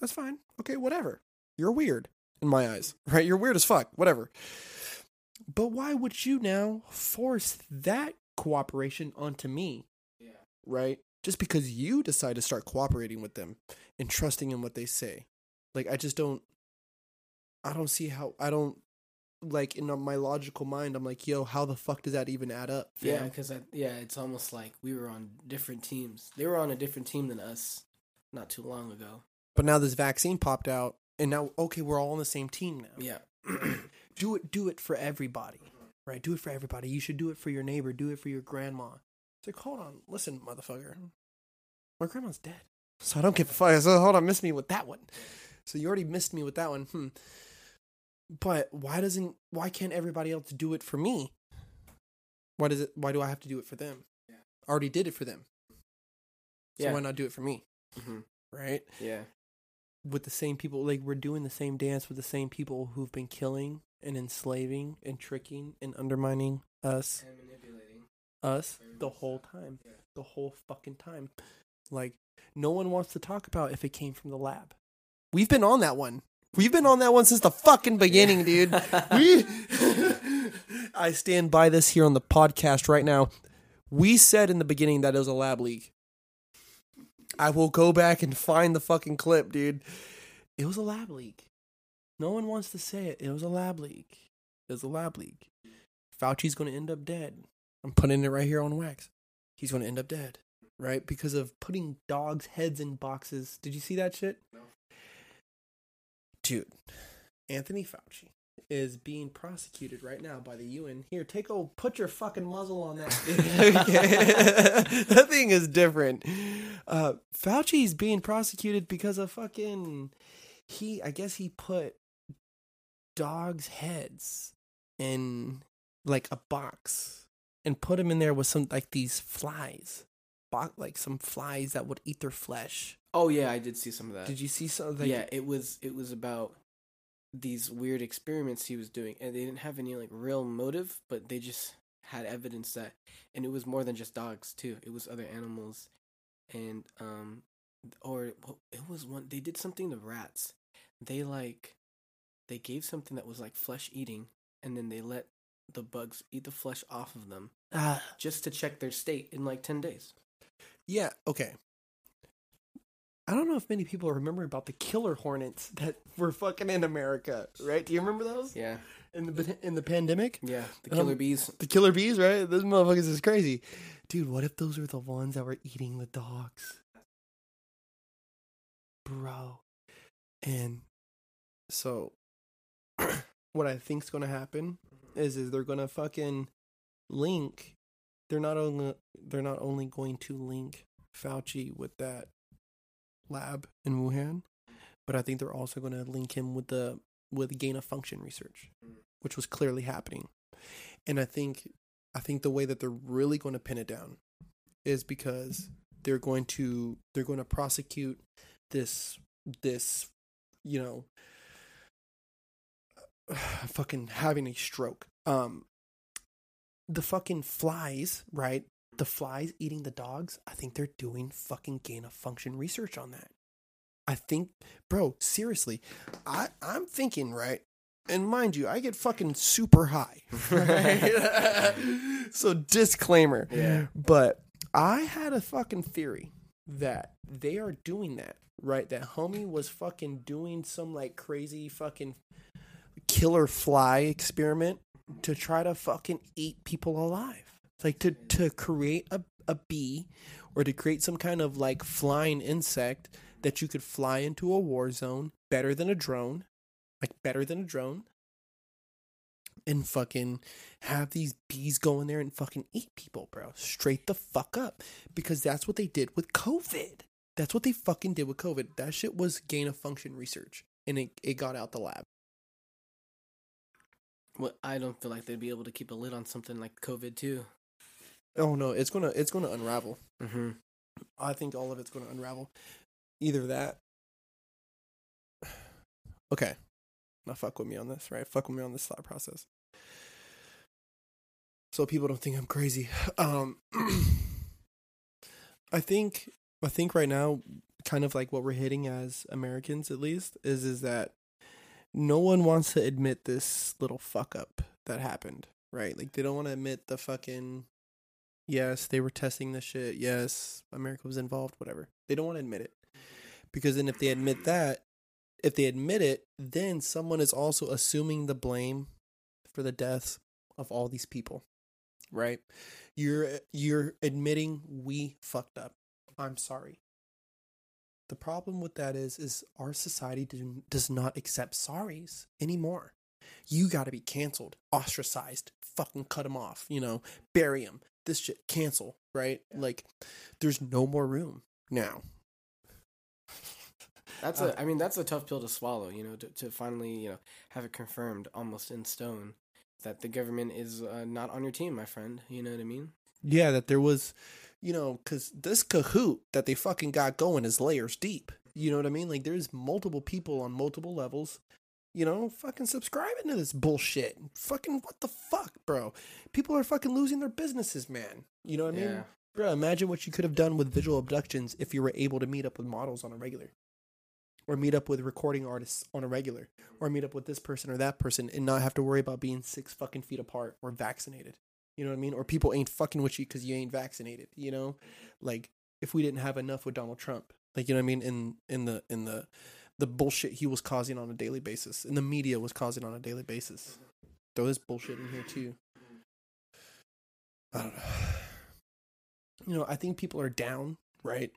Speaker 4: That's fine. Okay, whatever. You're weird in my eyes, right? You're weird as fuck. Whatever. But why would you now force that cooperation onto me?
Speaker 5: Yeah.
Speaker 4: Right? Just because you decide to start cooperating with them and trusting in what they say. Like, I just don't. I don't see how. I don't. Like, in my logical mind, I'm like, yo, how the fuck does that even add up?
Speaker 5: Yeah,
Speaker 4: fam?
Speaker 5: because yeah, it's almost like we were on different teams. They were on a different team than us not too long ago.
Speaker 4: But now this vaccine popped out, and now okay, we're all on the same team now.
Speaker 5: Yeah.
Speaker 4: Do it, do it for everybody, right? Do it for everybody. You should do it for your neighbor. Do it for your grandma. It's like, hold on, listen, motherfucker. My grandma's dead, so I don't give a fuck. So hold on, miss me with that one. So you already missed me with that one. Hmm. But why doesn't? Why can't everybody else do it for me? Why does it? Why do I have to do it for them?
Speaker 5: Yeah.
Speaker 4: I already did it for them. So
Speaker 5: Yeah.
Speaker 4: why not do it for me?
Speaker 5: hmm
Speaker 4: Right?
Speaker 5: Yeah.
Speaker 4: with the same people like we're doing the same dance with the same people who've been killing and enslaving and tricking and undermining us.
Speaker 5: And manipulating.
Speaker 4: us the whole time.
Speaker 5: Yeah.
Speaker 4: the whole fucking time. Like no one wants to talk about if it came from the lab. We've been on that one. We've been on that one since the fucking beginning dude. We i stand by this here on the podcast right now. We said in the beginning that it was a lab leak. I will go back and find the fucking clip dude. It was a lab leak no one wants to say it it was a lab leak it was a lab leak fauci's going to end up dead i'm putting it right here on wax he's going to end up dead right because of putting dogs heads in boxes did you see that shit
Speaker 5: No.
Speaker 4: dude anthony fauci is being prosecuted right now by the UN. Here, take a put your fucking muzzle on that. that thing is different. Uh, Fauci's being prosecuted because of fucking he. I guess he put dogs' heads in like a box and put them in there with some like these flies, Bo- like some flies that would eat their flesh.
Speaker 5: Oh yeah, I did see some of that.
Speaker 4: Did you see something?
Speaker 5: yeah, it was it was about these weird experiments he was doing, and they didn't have any like real motive, but they just had evidence that, and it was more than just dogs too. It was other animals, and um, or it was one. They did something to rats. They like, they gave something that was like flesh eating, and then they let the bugs eat the flesh off of them
Speaker 4: Ah,
Speaker 5: just to check their state in like ten days.
Speaker 4: Yeah, okay. I don't know if many people remember about the killer hornets that were fucking in America, right? Do you remember those
Speaker 5: Yeah,
Speaker 4: in the in the pandemic?
Speaker 5: yeah. The
Speaker 4: Um,
Speaker 5: killer bees.
Speaker 4: The killer bees, right? Those motherfuckers is crazy, dude. What if those were the ones that were eating the dogs, bro? And so, what I think's gonna happen mm-hmm. is is they're gonna fucking link. They're not only they're not only going to link Fauci with that lab in Wuhan, but I think they're also going to link him with the with gain of function research, mm-hmm. which was clearly happening. And I think I think the way that they're really going to pin it down is because they're going to they're going to prosecute this this you know fucking having a stroke. Um the fucking flies, right? The flies eating the dogs, I think they're doing fucking gain of function research on that. I think, bro, seriously, I I'm thinking, right? And mind you, I get fucking super high. Right? so disclaimer.
Speaker 5: Yeah.
Speaker 4: But I had a fucking theory that they are doing that, right? That homie was fucking doing some like crazy fucking killer fly experiment to try to fucking eat people alive. Like to to create a, a bee or to create some kind of like flying insect that you could fly into a war zone better than a drone. Like better than a drone. And fucking have these bees go in there and fucking eat people, bro. Straight the fuck up. Because that's what they did with COVID. That's what they fucking did with COVID. That shit was gain of function research. And it, it got out the lab.
Speaker 5: Well, I don't feel like they'd be able to keep a lid on something like COVID too.
Speaker 4: Oh no, it's gonna it's gonna unravel.
Speaker 5: Mm-hmm.
Speaker 4: I think all of it's gonna unravel. Either that. Okay. Now fuck with me on this, right? Fuck with me on this thought process. so people don't think I'm crazy. Um, I think I think right now, kind of like what we're hitting as Americans, at least, is is that no one wants to admit this little fuck up that happened. Right? Like they don't want to admit the fucking. Yes, they were testing the shit. Yes, America was involved. Whatever. They don't want to admit it because then if they admit that, if they admit it, then someone is also assuming the blame for the deaths of all these people. Right? You're you're admitting we fucked up. I'm sorry. The problem with that is is our society do, does not accept sorries anymore. You got to be canceled, ostracized, fucking cut them off, you know, bury them. This shit cancel, right? Like there's no more room now.
Speaker 5: That's
Speaker 4: Uh,
Speaker 5: a. I mean, that's a tough pill to swallow. You know, to to finally you know have it confirmed almost in stone that the government is uh, not on your team, my friend. You know what I mean?
Speaker 4: Yeah, that there was, you know, because this cahoot that they fucking got going is layers deep. You know what I mean? Like, there's multiple people on multiple levels, you know, fucking subscribing to this bullshit. Fucking what the fuck, bro? People are fucking losing their businesses, man. You know what I mean?
Speaker 5: Yeah.
Speaker 4: Bro, imagine what you could have done with visual abductions if you were able to meet up with models on a regular. Or meet up with recording artists on a regular. Or meet up with this person or that person and not have to worry about being six fucking feet apart or vaccinated. You know what I mean? Or people ain't fucking with you because you ain't vaccinated. You know, like if we didn't have enough with Donald Trump, like you know what I mean, in in the in the the bullshit he was causing on a daily basis, and the media was causing on a daily basis. Mm-hmm. Throw this bullshit in here too. I don't know. You know, I think people are down, right?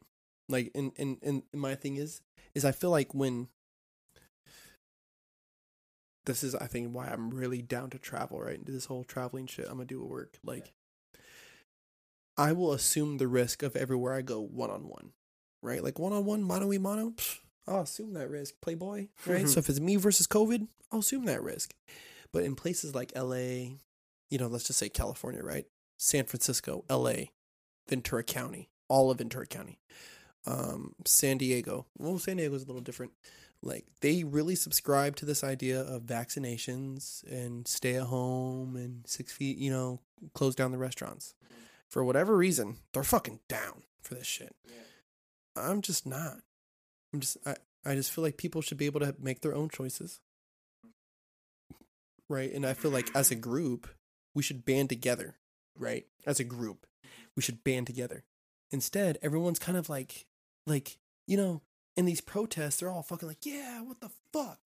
Speaker 4: Like, and and and my thing is, is I feel like when this is I think why I'm really down to travel, right? Into this whole traveling shit I'm gonna do at work. Like I will assume the risk of everywhere I go one on one. Right? Like one on one, mono e mono, psh, I'll assume that risk. Playboy, right? so if it's me versus COVID, I'll assume that risk. But in places like LA, you know, let's just say California, right? San Francisco, LA, Ventura County, all of Ventura County. Um, San Diego. Well, San Diego's a little different like they really subscribe to this idea of vaccinations and stay at home and six feet you know close down the restaurants. For whatever reason they're fucking down for this shit. I'm just not. I'm just i i just feel like people should be able to make their own choices. Right? And i feel like as a group we should band together right? As a group we should band together. Instead everyone's kind of like like you know in these protests, they're all fucking like, yeah, what the fuck?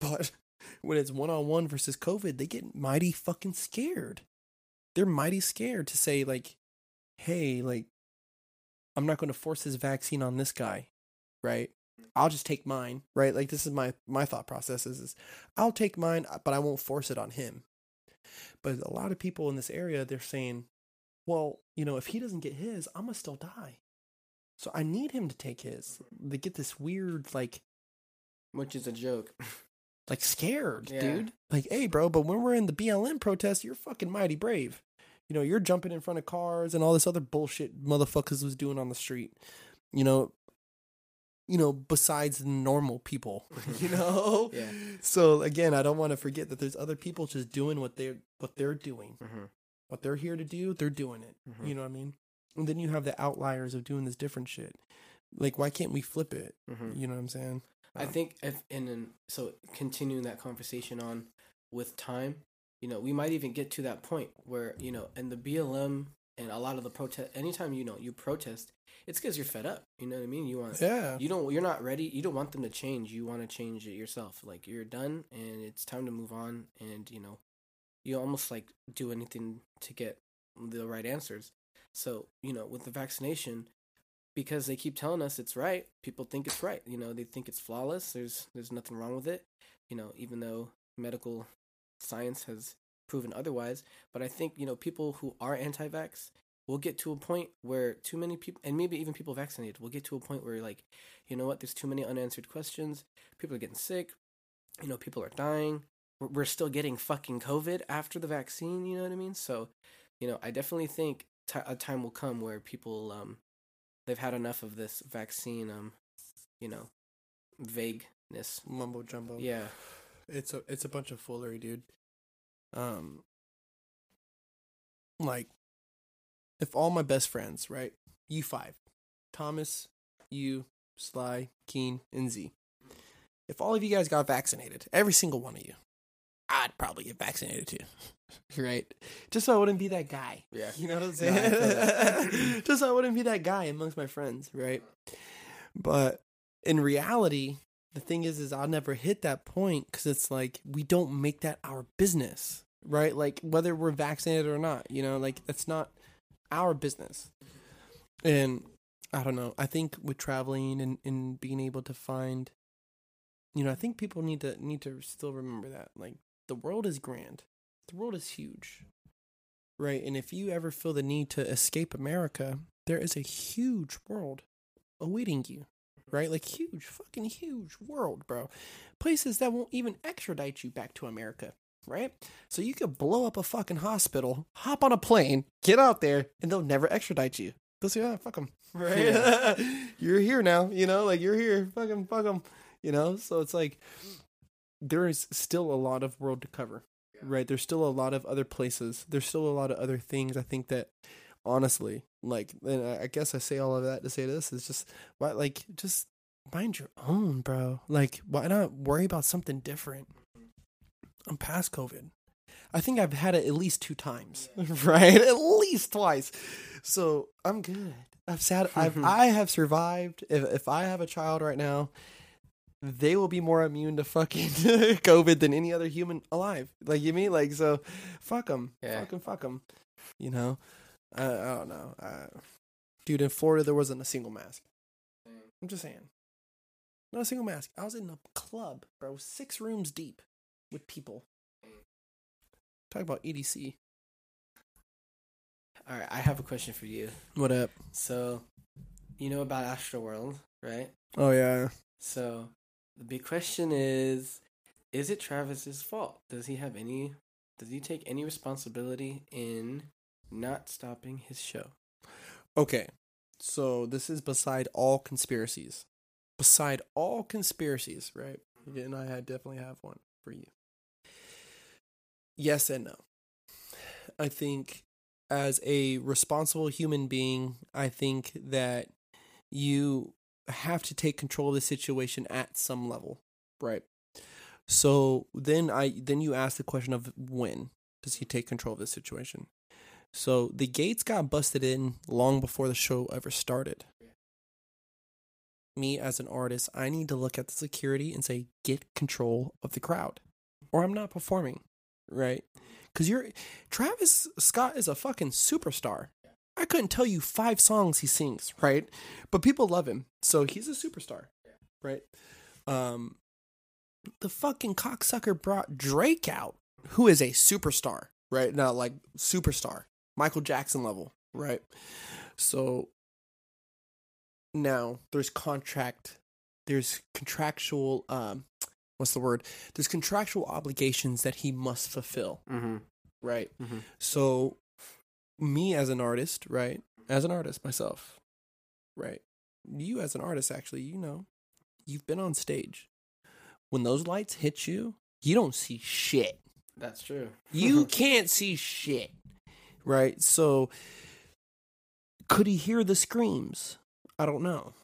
Speaker 4: But when it's one on one versus COVID, they get mighty fucking scared. They're mighty scared to say, like, hey, like, I'm not going to force this vaccine on this guy, right? I'll just take mine, right? Like, this is my my thought process is, is I'll take mine, but I won't force it on him. But a lot of people in this area, they're saying, well, you know, if he doesn't get his, I'm gonna still die. So I need him to take his. They get this weird, like,
Speaker 5: Which is a joke.
Speaker 4: like scared,
Speaker 5: Yeah.
Speaker 4: dude. Like, hey, bro, but when we're in the BLM protest, you're fucking mighty brave. You know, you're jumping in front of cars and all this other bullshit motherfuckers was doing on the street. You know, you know, besides normal people, you know.
Speaker 5: Yeah.
Speaker 4: So again, I don't want to forget that there's other people just doing what they're what they're doing,
Speaker 5: hmm
Speaker 4: what they're here to do. They're doing it.
Speaker 5: Mhm.
Speaker 4: You know what I mean? And then you have the outliers of doing this different shit. Like, why can't we flip it?
Speaker 5: hmm
Speaker 4: You know what I'm saying?
Speaker 5: I
Speaker 4: Um,
Speaker 5: think if in an, so continuing that conversation on with time, you know, we might even get to that point where you know, in the BLM and a lot of the protest, anytime you know you protest, it's because you're fed up. You know what I mean? You want
Speaker 4: Yeah.
Speaker 5: you don't you're not ready. You don't want them to change. You want to change it yourself. Like you're done and it's time to move on. And you know, you almost like do anything to get the right answers. So you know, with the vaccination, because they keep telling us it's right, people think it's right. You know, they think it's flawless. There's there's nothing wrong with it. You know, even though medical science has proven otherwise. But I think you know people who are anti-vax will get to a point where too many people, and maybe even people vaccinated, will get to a point where like, you know what? There's too many unanswered questions. People are getting sick. You know, people are dying. We're, we're still getting fucking COVID after the vaccine. You know what I mean? So, you know, I definitely think ti a time will come where people um they've had enough of this vaccine um you know vagueness.
Speaker 4: Mumbo jumbo.
Speaker 5: Yeah.
Speaker 4: It's a it's a bunch of foolery, dude. Um like if all my best friends, right? You five, Thomas, you, Sly, Keen, and Z. If all of you guys got vaccinated, every single one of you, I'd probably get vaccinated too. right? Just so I wouldn't be that guy.
Speaker 5: Yeah.
Speaker 4: You know what I'm
Speaker 5: No, I feel that.
Speaker 4: saying? Just so I wouldn't be that guy amongst my friends, right? But in reality, the thing is, is I'll never hit that point because it's like we don't make that our business, right? Like whether we're vaccinated or not, you know, like that's not our business. And I don't know. I think with traveling and, and being able to find, you know, I think people need to need to still remember that like the world is grand, the world is huge, right? And if you ever feel the need to escape America, there is a huge world awaiting you, right? Like huge, fucking huge world, bro. Places that won't even extradite you back to America, right? So you could blow up a fucking hospital, hop on a plane, get out there, and they'll never extradite you. They'll say, "Ah, fuck them," right? you're here now, you know, like you're here, fucking fuck them, you know. So it's like there is still a lot of world to cover, right? There's still a lot of other places. There's still a lot of other things. I think that honestly, like, and I guess I say all of that to say this is just why, like, just mind your own, bro. Like, why not worry about something different? I'm past COVID. I think I've had it at least two times, right? At least twice. So I'm good. I've sat. I've I have survived. If if I have a child right now, they will be more immune to fucking COVID than any other human alive. Like you mean like so, fuck them.
Speaker 5: Yeah.
Speaker 4: Fucking fuck them. You know, I, I don't know, uh, dude. In Florida, there wasn't a single mask. I'm just saying, not a single mask. I was in a club, bro, six rooms deep with people. Talk about EDC.
Speaker 5: All right, I have a question for you.
Speaker 4: What up?
Speaker 5: So, you know about Astroworld, right?
Speaker 4: Oh yeah.
Speaker 5: So, the big question is is it Travis's fault? Does he have any does he take any responsibility in not stopping his show?
Speaker 4: Okay, so this is beside all conspiracies. Beside all conspiracies, right? Mm-hmm. And I definitely have one for you. Yes and no. I think as a responsible human being, I think that you have to take control of the situation at some level, right? So then I then you ask the question of when does he take control of the situation? So the gates got busted in long before the show ever started. Me as an artist, I need to look at the security and say, get control of the crowd, or I'm not performing, right? Because you're Travis Scott is a fucking superstar. I couldn't tell you five songs he sings, right? But people love him, so he's a superstar, right? Um, the fucking cocksucker brought Drake out, who is a superstar, right? Not like superstar, Michael Jackson level, right? So now there's contract, there's contractual, um, what's the word? There's contractual obligations that he must fulfill,
Speaker 5: Mm-hmm.
Speaker 4: right?
Speaker 5: Mhm.
Speaker 4: So, me as an artist, right? As an artist myself, right? You as an artist, actually, you know, you've been on stage. When those lights hit you, you don't see shit.
Speaker 5: That's true.
Speaker 4: You can't see shit, right? So, could he hear the screams? I don't know.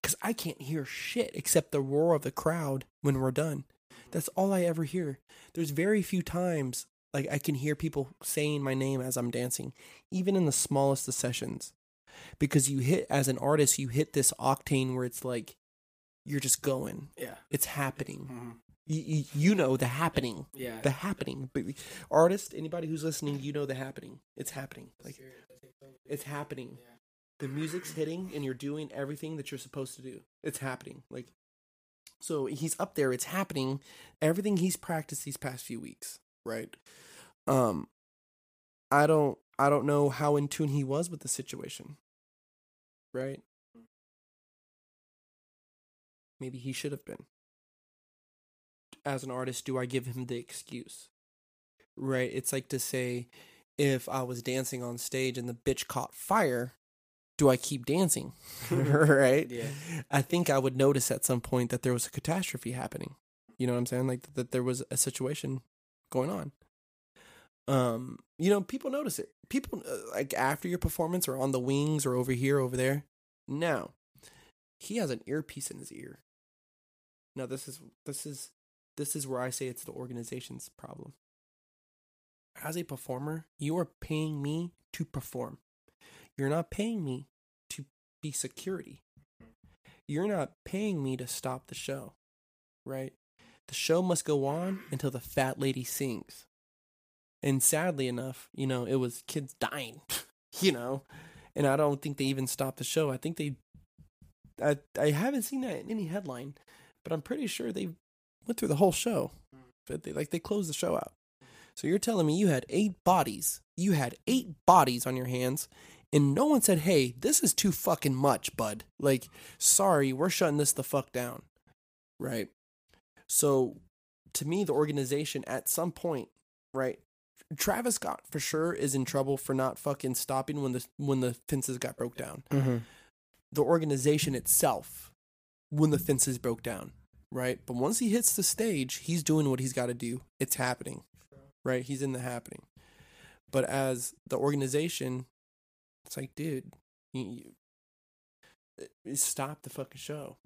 Speaker 4: Because I can't hear shit except the roar of the crowd when we're done. That's all I ever hear. There's very few times like I can hear people saying my name as I'm dancing, even in the smallest of sessions. Because you hit, as an artist, you hit this octane where it's like you're just going.
Speaker 5: yeah.
Speaker 4: It's happening.
Speaker 5: hmm
Speaker 4: You, you, you know the happening
Speaker 5: Yeah.
Speaker 4: the happening. But artist, anybody who's listening, you know the happening. It's happening. Like it's happening. The music's hitting, and you're doing everything that you're supposed to do. It's happening. Like so, he's up there. It's happening. Everything he's practiced these past few weeks, right? Um, I don't, I don't know how in tune he was with the situation, right? Maybe he should have been as an artist, do I give him the excuse? Right? It's like to say, if I was dancing on stage and the bitch caught fire, do I keep dancing? right?
Speaker 5: Yeah.
Speaker 4: I think I would notice at some point that there was a catastrophe happening. You know what I'm saying? Like that there was a situation going on. Um, you know, people notice it. People uh, like after your performance or on the wings or over here, over there. Now, he has an earpiece in his ear. Now this is this is this is where I say it's the organization's problem. As a performer, you are paying me to perform. You're not paying me to be security. You're not paying me to stop the show, right? The show must go on until the fat lady sings. And sadly enough, you know, it was kids dying, you know, and I don't think they even stopped the show. I think they, I, I haven't seen that in any headline, but I'm pretty sure they went through the whole show. Mm. But they like they closed the show out. So you're telling me you had eight bodies. You had eight bodies on your hands, and no one said, "Hey, this is too fucking much, bud." Like, sorry, we're shutting this the fuck down, right? So, to me, the organization at some point, right? Travis Scott for sure is in trouble for not fucking stopping when the when the fences got broke down.
Speaker 5: Mm-hmm.
Speaker 4: The organization itself, when the fences broke down, right? But once he hits the stage, he's doing what he's got to do. It's happening, right? He's in the happening. But as the organization, it's like, dude, you, you, stop the fucking show.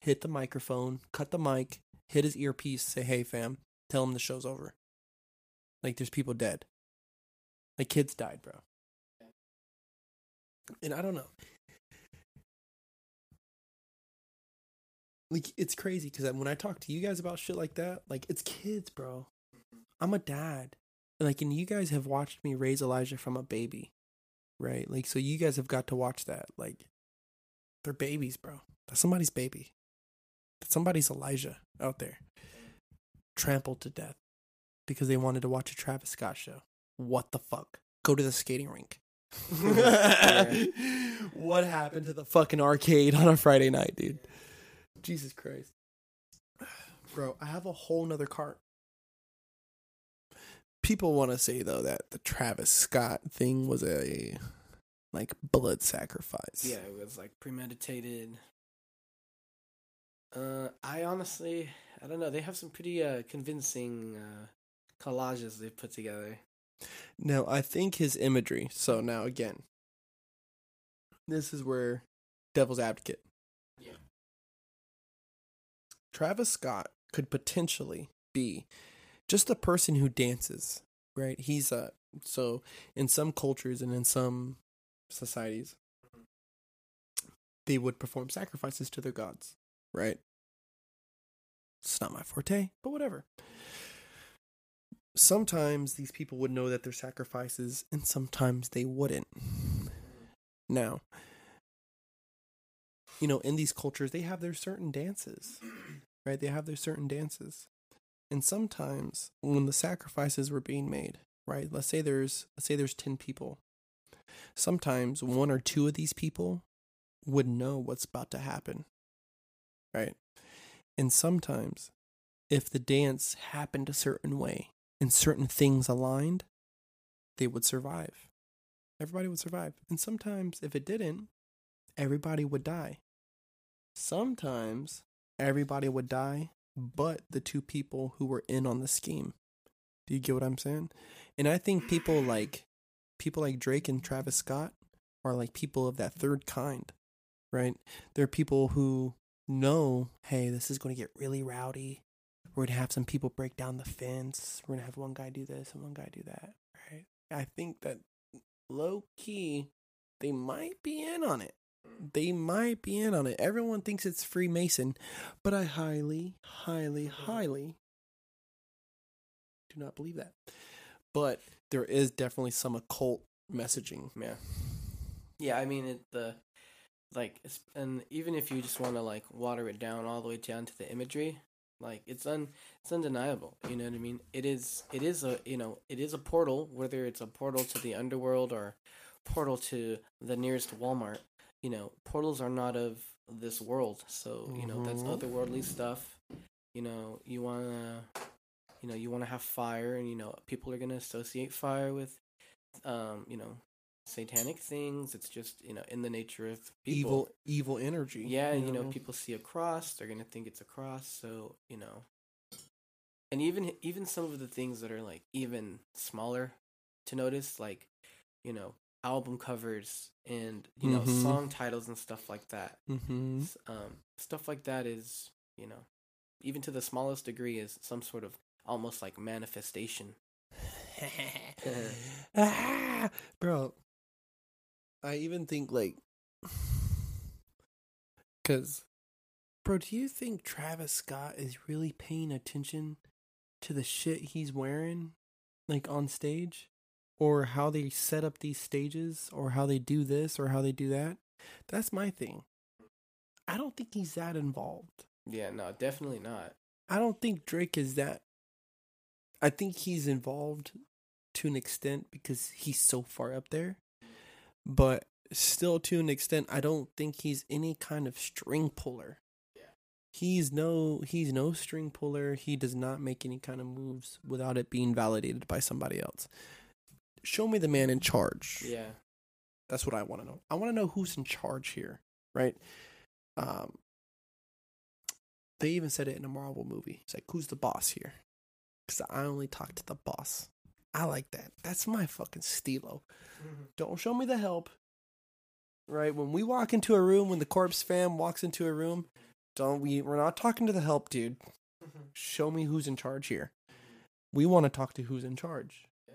Speaker 4: Hit the microphone, cut the mic, hit his earpiece, say, "Hey, fam," tell him the show's over. Like, there's people dead. Like, kids died, bro. And I don't know. like it's crazy because when I talk to you guys about shit like that, like it's kids, bro. I'm a dad, like, and you guys have watched me raise Elijah from a baby, right? Like, so you guys have got to watch that. Like, they're babies, bro. That's somebody's baby. That's somebody's Elijah out there, trampled to death because they wanted to watch a Travis Scott show. What the fuck? Go to the skating rink. what happened to the fucking arcade on a Friday night, dude? Jesus Christ. Bro, I have a whole nother cart. People want to say though that the Travis Scott thing was a like blood sacrifice.
Speaker 5: Yeah, it was like premeditated. Uh, I honestly, I don't know. They have some pretty uh, convincing uh, collages they put together.
Speaker 4: Now, I think his imagery. So now again, this is where devil's advocate.
Speaker 5: Yeah.
Speaker 4: Travis Scott could potentially be just a person who dances, right? He's a so in some cultures and in some societies they would perform sacrifices to their gods, right? It's not my forte, but whatever. Sometimes these people would know that they're sacrifices and sometimes they wouldn't. Now, you know, in these cultures, they have their certain dances, right? They have their certain dances. And sometimes when the sacrifices were being made, right? Let's say there's let's say there's 10 people. Sometimes one or two of these people would know what's about to happen. Right? And sometimes if the dance happened a certain way and certain things aligned, they would survive. Everybody would survive. And sometimes if it didn't, everybody would die. Sometimes everybody would die, but the two people who were in on the scheme. Do you get what I'm saying? And I think people like people like Drake and Travis Scott are like people of that third kind, right? They're people who know, hey, this is going to get really rowdy. We're to have some people break down the fence. We're to have one guy do this and one guy do that, right? I think that low key, they might be in on it. They might be in on it. Everyone thinks it's Freemason, but I highly, highly, mm-hmm. highly do not believe that. But there is definitely some occult messaging.
Speaker 5: Yeah. Yeah, I mean it the like and even if you just want to like water it down all the way down to the imagery, like it's un it's undeniable. You know what I mean? It is it is a you know it is a portal whether it's a portal to the underworld or portal to the nearest Walmart. You know, portals are not of this world, so you know that's
Speaker 4: Mhm.
Speaker 5: otherworldly stuff. You know, you wanna you know you want to have fire, and you know people are gonna associate fire with um you know satanic things. It's just you know in the nature of people.
Speaker 4: Evil, evil energy.
Speaker 5: Yeah, and you know,
Speaker 4: I
Speaker 5: people see a cross, they're gonna think it's a cross. So you know, and even even some of the things that are like even smaller to notice, like you know album covers and you know
Speaker 4: Mhm.
Speaker 5: song titles and stuff like that.
Speaker 4: Mm-hmm.
Speaker 5: Um, stuff like that is you know even to the smallest degree is some sort of almost like manifestation.
Speaker 4: ah, bro. I even think like, because, bro, do you think Travis Scott is really paying attention to the shit he's wearing, like on stage, or how they set up these stages, or how they do this, or how they do that? That's my thing. I don't think he's that involved.
Speaker 5: Yeah, no, definitely not.
Speaker 4: I don't think Drake is that. I think he's involved to an extent because he's so far up there. But still, to an extent, I don't think he's any kind of string puller.
Speaker 5: Yeah.
Speaker 4: He's no he's no string puller. He does not make any kind of moves without it being validated by somebody else. Show me the man in charge.
Speaker 5: Yeah,
Speaker 4: That's what I want to know. I want to know who's in charge here, right? Um, they even said it in a Marvel movie. It's like, who's the boss here? Because I only talk to the boss. I like that. That's my fucking stilo. Mm-hmm. Don't show me the help. Right when we walk into a room, when the corpse fam walks into a room, don't we? We're not talking to the help, dude. Mm-hmm. Show me who's in charge here. Mm-hmm. We want to talk to who's in charge.
Speaker 5: Yeah.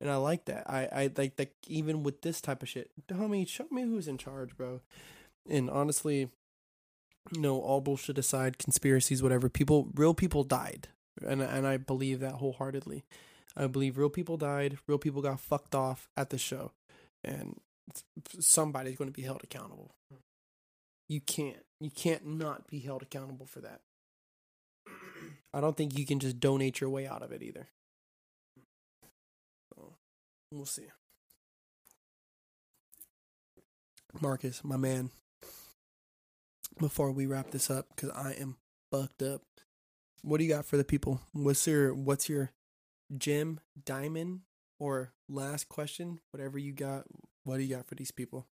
Speaker 4: And I like that. I, I like that even with this type of shit. Homie, show me who's in charge, bro. And honestly, you know, all bullshit aside, conspiracies, whatever, people real people died. And and I believe that wholeheartedly. I believe real people died, real people got fucked off at the show. And somebody's going to be held accountable. You can't. You can't not be held accountable for that. I don't think you can just donate your way out of it either. So, we'll see. Marcus, my man. Before we wrap this up, because I am fucked up. What do you got for the people? What's your what's your gem, diamond, or last question? Whatever you got. What do you got for these people?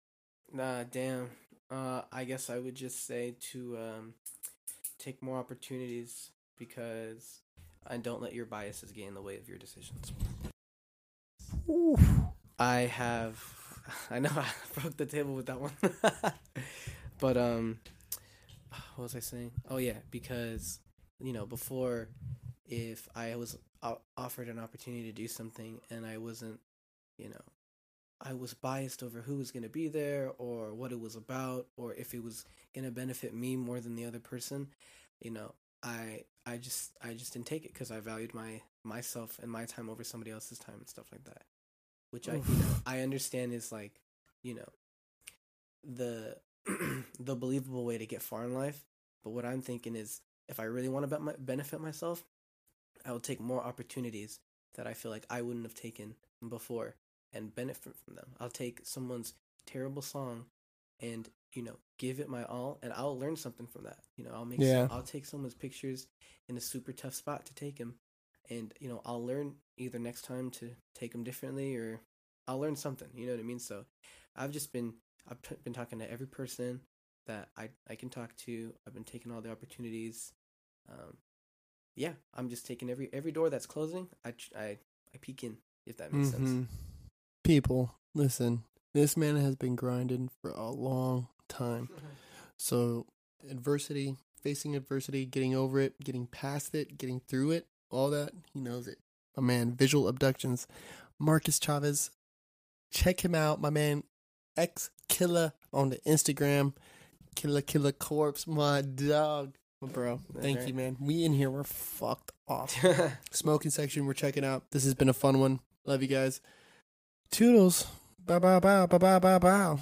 Speaker 5: Nah, damn. Uh, I guess I would just say to um, take more opportunities because and don't let your biases get in the way of your decisions. I have, I know I broke the table with that one, but um, what was I saying? Oh yeah, because you know before, if I was o- offered an opportunity to do something and I wasn't, you know, I was biased over who was going to be there or what it was about or if it was going to benefit me more than the other person, you know, I I just I just didn't take it cuz I valued my myself and my time over somebody else's time and stuff like that. Which I you know, I understand is like, you know, the the believable way to get far in life, but what I'm thinking is if I really want to be- benefit myself, I will take more opportunities that I feel like I wouldn't have taken before and benefit from them. I'll take someone's terrible song and you know give it my all, and I'll learn something from that. You know, I'll make
Speaker 4: Yeah.
Speaker 5: I'll take someone's pictures in a super tough spot to take them and you know I'll learn either next time to take them differently or I'll learn something. You know what I mean? So I've just been I've been talking to every person that I I can talk to. I've been taking all the opportunities. Um, yeah, I'm just taking every every door that's closing. I I I peek in if that makes sense.
Speaker 4: Mhm. People, listen. This man has been grinding for a long time. So, adversity, facing adversity, getting over it, getting past it, getting through it, all that, he knows it. My man, Visual Abductions, Marcus Chavez. Check him out, my man, X Killer on the Instagram. Killer Killer Corpse, my dog. My bro, thank
Speaker 5: right.
Speaker 4: you, man. We in here, we're fucked off. Smoking section, we're checking out. This has been a fun one. Love you guys. Toodles. Bow, bow, bow, bow, bow, bow, bow.